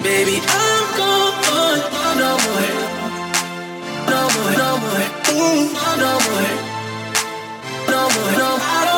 Baby, I'm gone no more. No more, no more. Ooh, no more. No more, no more.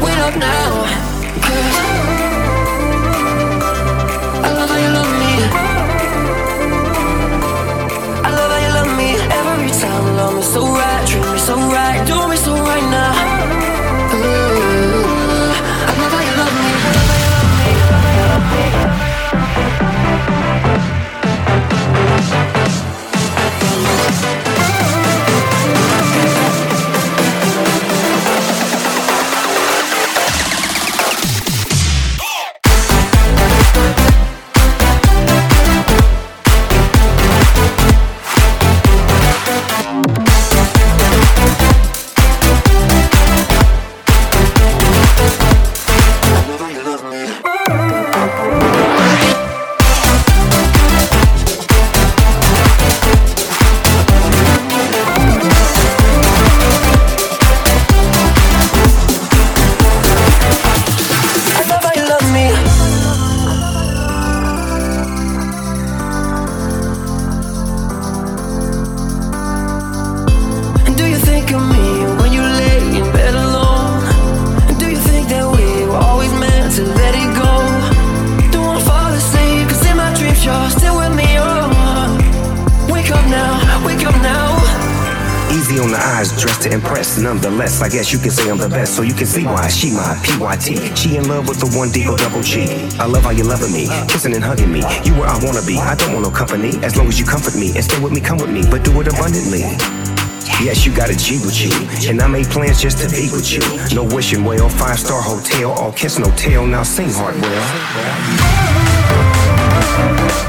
wait up now. Cause I guess you can say I'm the best, so you can see why she my PYT. She in love with the one D double G. I love how you loving me, kissing and hugging me. You where I wanna be. I don't want no company, as long as you comfort me and stay with me, come with me, but do it abundantly. Yes, you got a G with you, and I made plans just to be with you. No wishing well, five star hotel, all kiss no tail. Now sing Hartwell. Get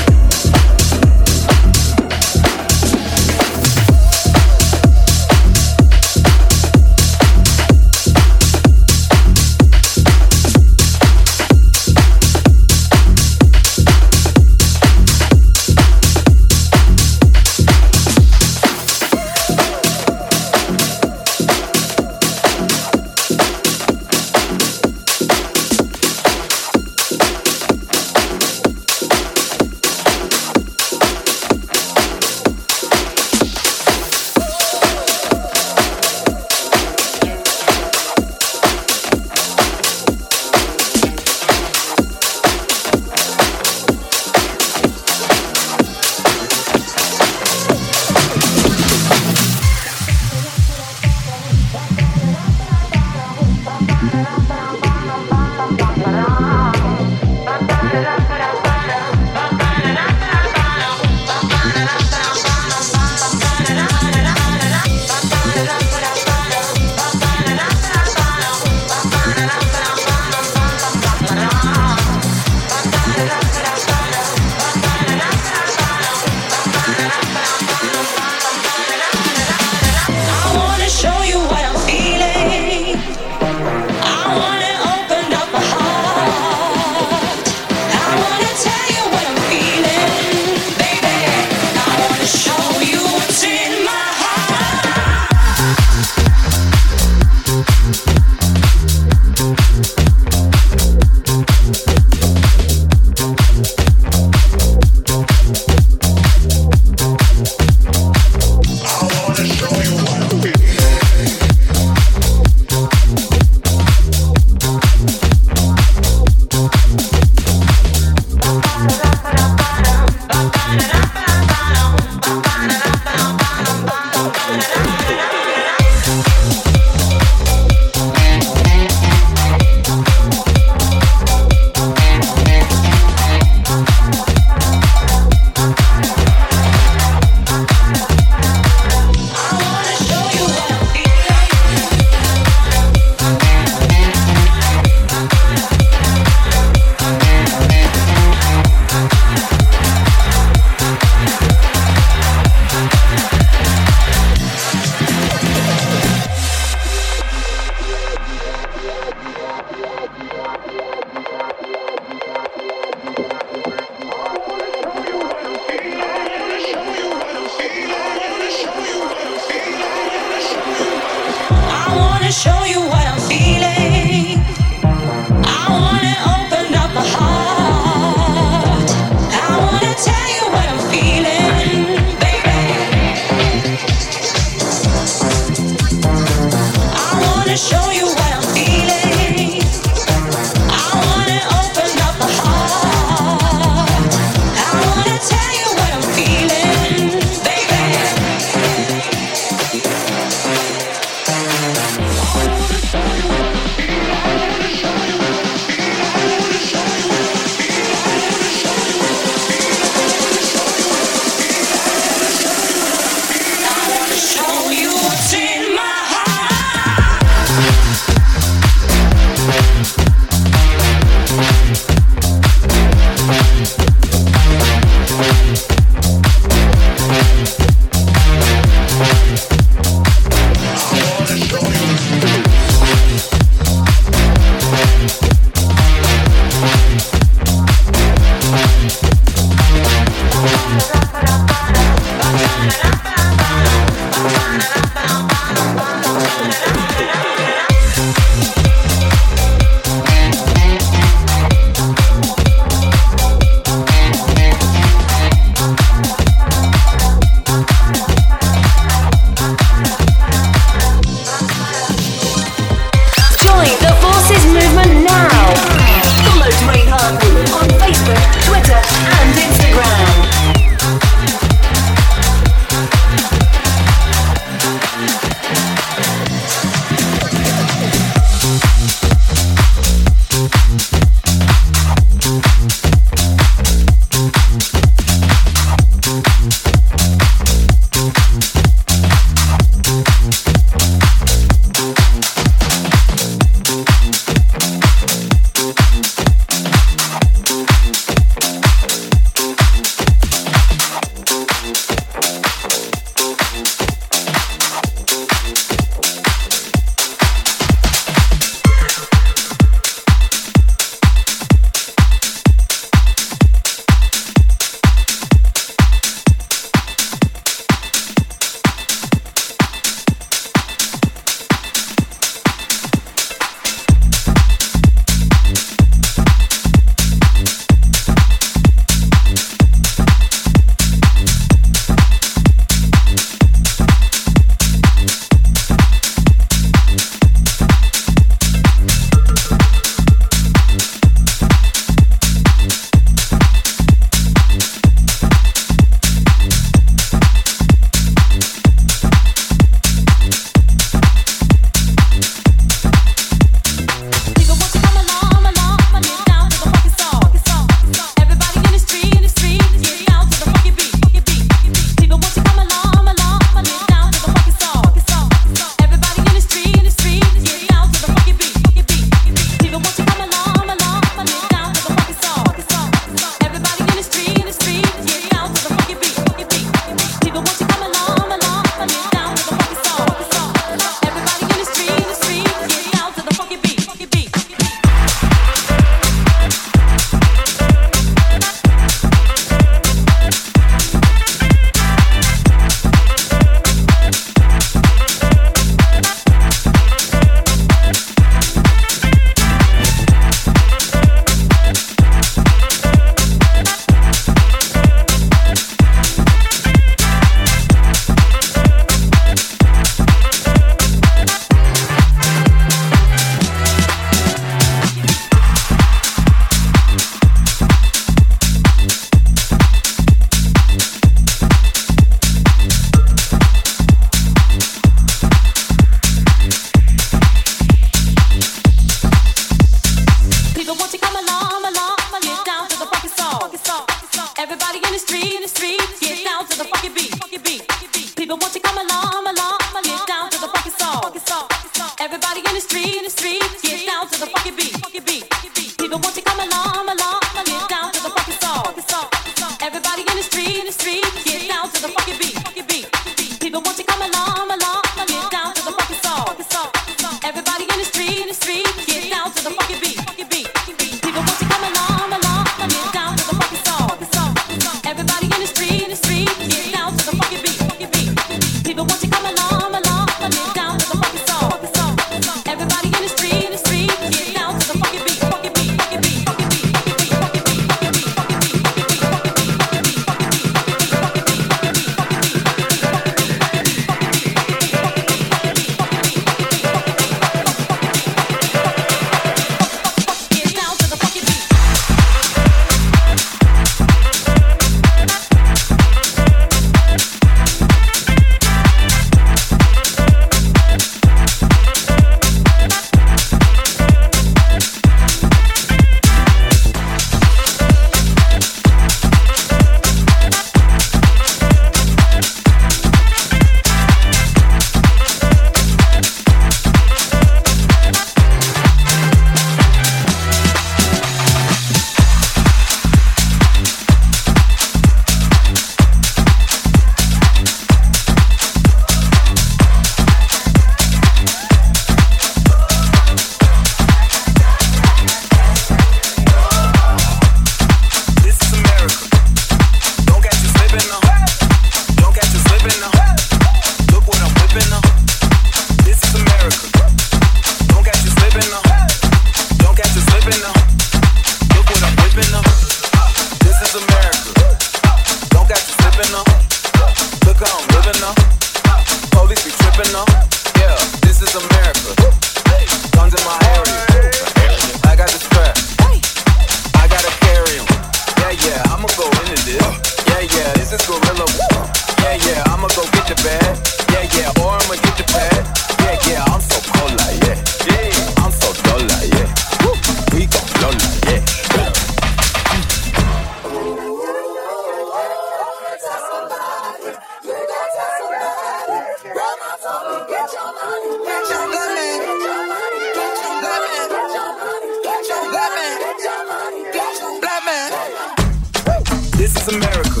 This is America.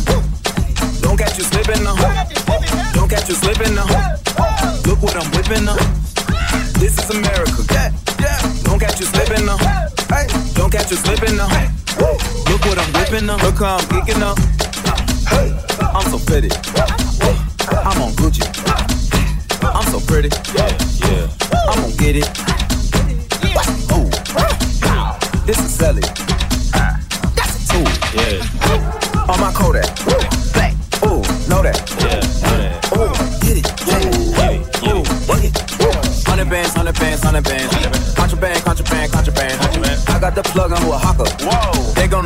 Don't catch you slipping now. Don't catch you slipping now. Look what I'm whipping now. This is America. Don't catch you slipping now. Don't catch you slipping now. Look what I'm whipping now. Look how I'm kicking up. I'm so pretty. I'm on Gucci. I'm so pretty.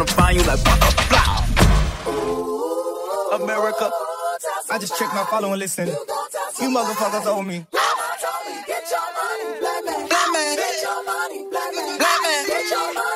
gonna find you like butterfly. America, I just checked my follow and listen. You, you motherfuckers owe me. Get your money, black man. Black man. Get your money, black man. Black man. Get your money.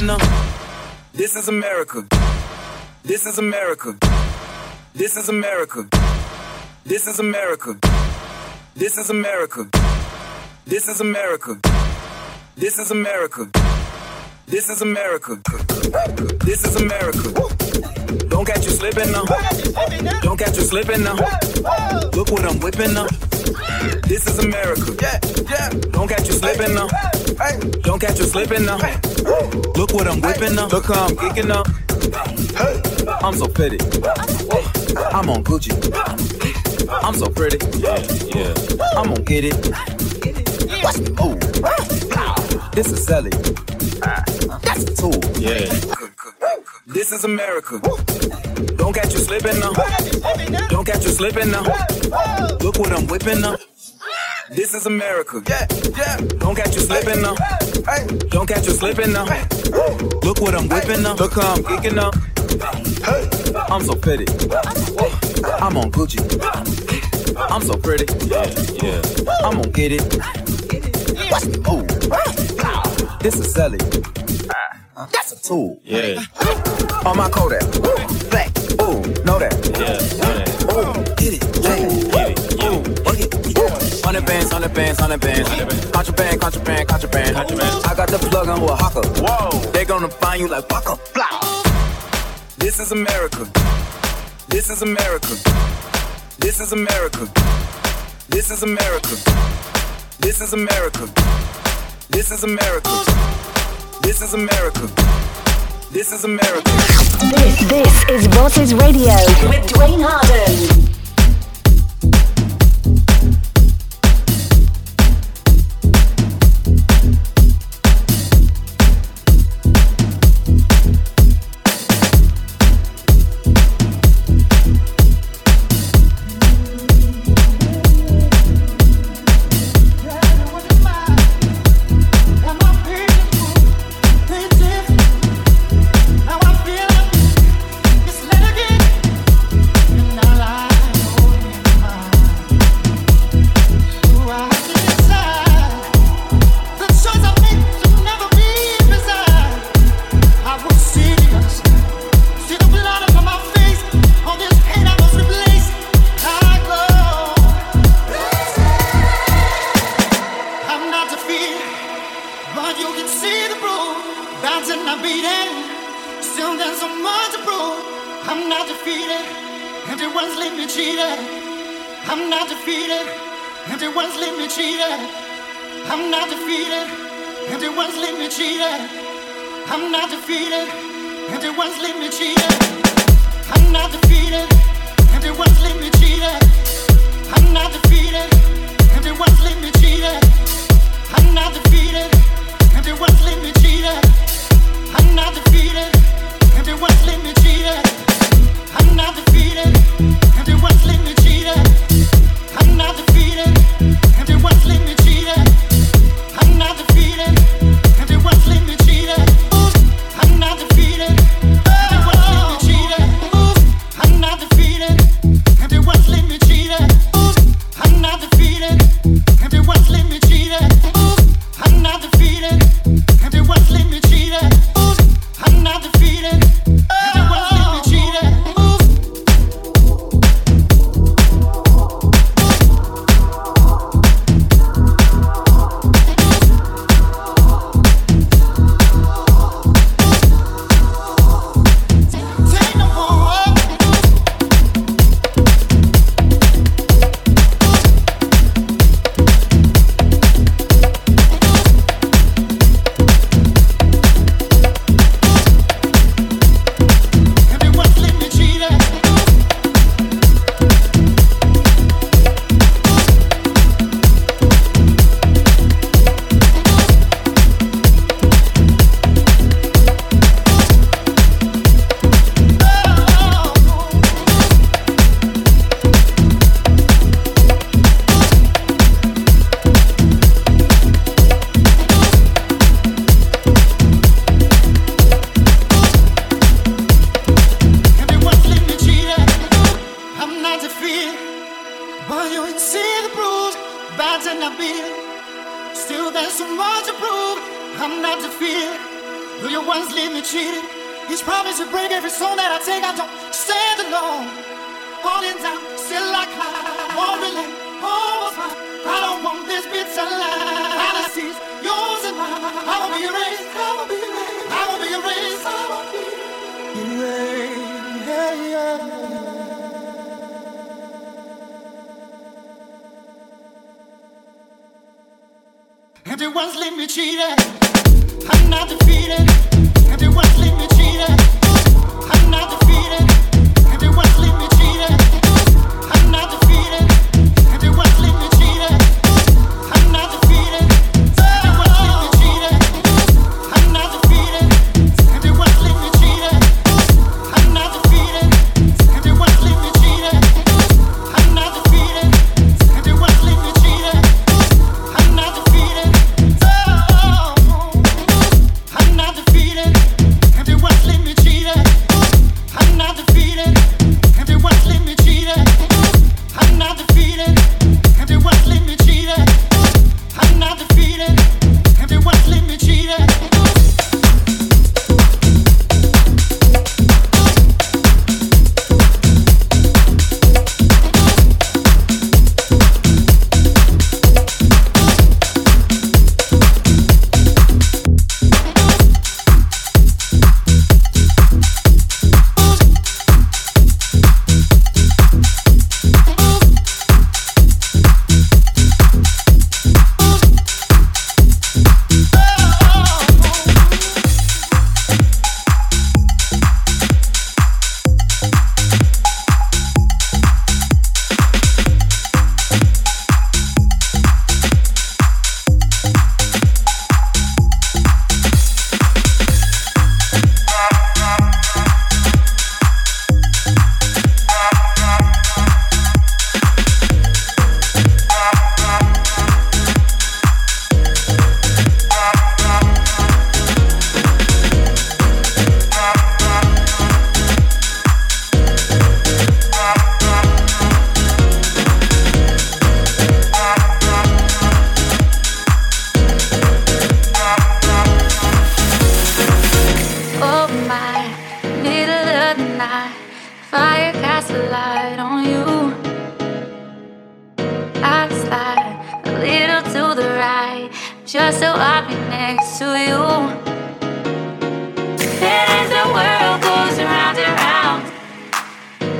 This is America. This is America. This is America. This is America. This is America. This is America. This is America. This is America. This is America. Don't catch you slipping now. Don't catch you slipping now. Look what I'm whipping now. This is America. Don't catch you slipping now. Don't catch you slipping now. Look what I'm whipping up. Look how I'm kicking up. I'm so pretty. I'm on Gucci. I'm so pretty. Yeah, yeah. I'm gonna get it. Ooh. This is Sally. That's a tool. Yeah. This is America. Don't catch you slipping now. Don't catch you slipping now. Look what I'm whipping up. This is America. Yeah, yeah. Don't catch you slipping now. Hey, don't catch you slipping now. Look what I'm whipping up. Look how I'm kicking up. Hey, I'm so pretty. I'm on Gucci. I'm so pretty. Yeah, yeah. I'm gonna get it. Ooh. This is Sally. That's a tool. Yeah. On my Kodak. Black. Ooh, know that. Yeah, know that. Ooh, get it. Get it. Ooh, work it. Hundred bands, hundred bands, hundred bands. Contraband, contraband, contraband. I got the plug on Oaxaca. Whoa. They gonna find you like Waka. Blah. This is America. This is America. This is America. This is America. This is America. This is America. This is America. This is America. This this is Bosses Radio with Dwayne Harden.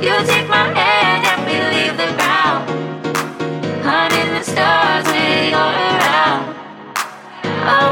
You take my hand and we leave the ground. Hunting the stars when you're around. Oh,